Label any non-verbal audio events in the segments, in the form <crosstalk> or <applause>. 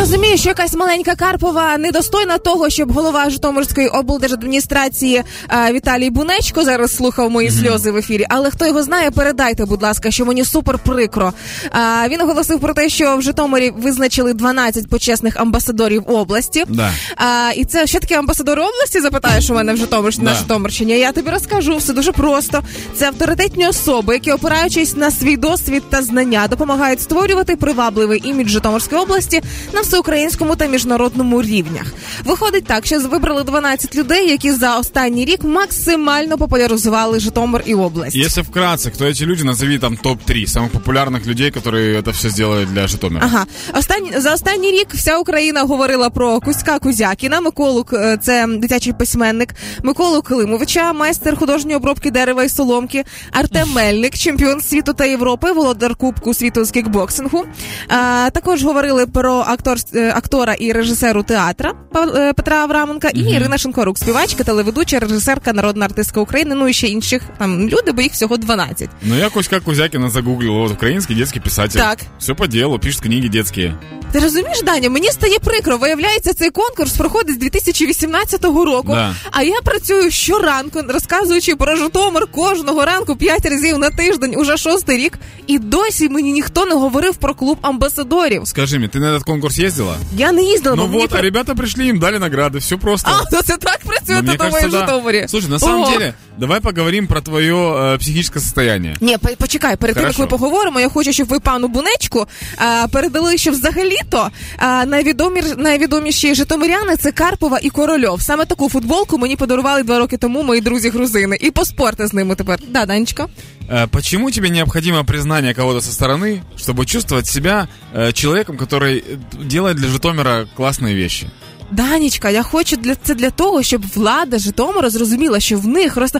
розумію, що якась маленька Карпова недостойна того, щоб голова Житомирської облдержадміністрації а, Віталій Бунечко зараз слухав мої сльози в ефірі. Але хто його знає, передайте, будь ласка, що мені супер прикро. А, він оголосив про те, що в Житомирі визначили 12 почесних амбасадорів області. Да. А, і це що таке амбасадори області? Запитаєш у мене в Житомир на Житомирщині. Я тобі розкажу все дуже просто. Це авторитетні особи, які опираючись на свій досвід та знання, допомагають створювати привабливий імідж Житомирської області на всеукраїнському та міжнародному рівнях. Виходить так, що вибрали 12 людей, які за останній рік максимально популяризували Житомир і область. Если вкратце, кто эти люди, назови там топ-3 самых популярных людей, которые это все сделали для Житомира. Ага, останні за останній рік вся Україна говорила про Кузька Кузякіна. Миколу К- це дитячий письменник, Миколу Климовича, майстер художньої обробки дерева і соломки, Артем Мельник, чемпіон світу та Європи, володар Кубку світу з кікбоксингу. А, також говорили про актор, е, актора і режисеру театра е, Петра Авраменка і Ірина Шинкорук, співачка, телеведуча, режисерка, народна артистка України. Ну і ще інших там люди, бо їх всього 12. Ну, я Кузька Кузякина загуглил. Вот, украинский детский писатель. Так. Все по делу, пишет книги детские. Ти розумієш, Даня, мені стає прикро. Виявляється, цей конкурс проходить з 2018 року. Да. А я працюю щоранку, розказуючи про Житомир кожного ранку п'ять разів на тиждень, уже шостий рік. І досі мені ніхто не говорив про клуб амбасадорів. Скажи мне, ты на этот конкурс ездила? Я не їздила, Ну вот, а ребята пришли, им дали награды, все просто. А, <laughs> ну це так працює, Ну, то мне думаєш, кажется, в да. Житомирі. Слушай, на самом Ого. деле, давай поговорим про твое э, психическое состояние. Ні, по- почекай, перед тим як Хорошо. ми поговоримо, я хочу, щоб ви пану Бунечку а, передали, що взагалі-то а, найвідомі, найвідоміші житомиряни це Карпова і Корольов. Саме таку футболку мені подарували два роки тому мої друзі грузини. І поспорте з ними тепер. Да, Данечка? Э, Почему тебе необходимо признание кого-то со стороны, чтобы чувствовать себя э, человеком, который э, делает для Житомира классные вещи? Данечка, я хочу для це для того, щоб влада Житомира зрозуміла, що в них росте.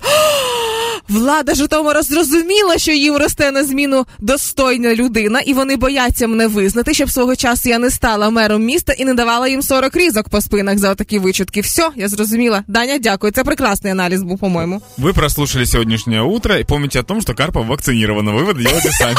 <gasps> Влада Житомира зрозуміла, що їм росте на зміну достойна людина, і вони бояться мене визнати, щоб свого часу я не стала мером міста і не давала їм 40 різок по спинах за такі вичутки. Все, я зрозуміла. Даня, дякую. Це прекрасний аналіз був, по-моєму. Вы прослушали сегодняшнее утро и помните о том, что Карпов вакцинирована. Выводы делайте сами.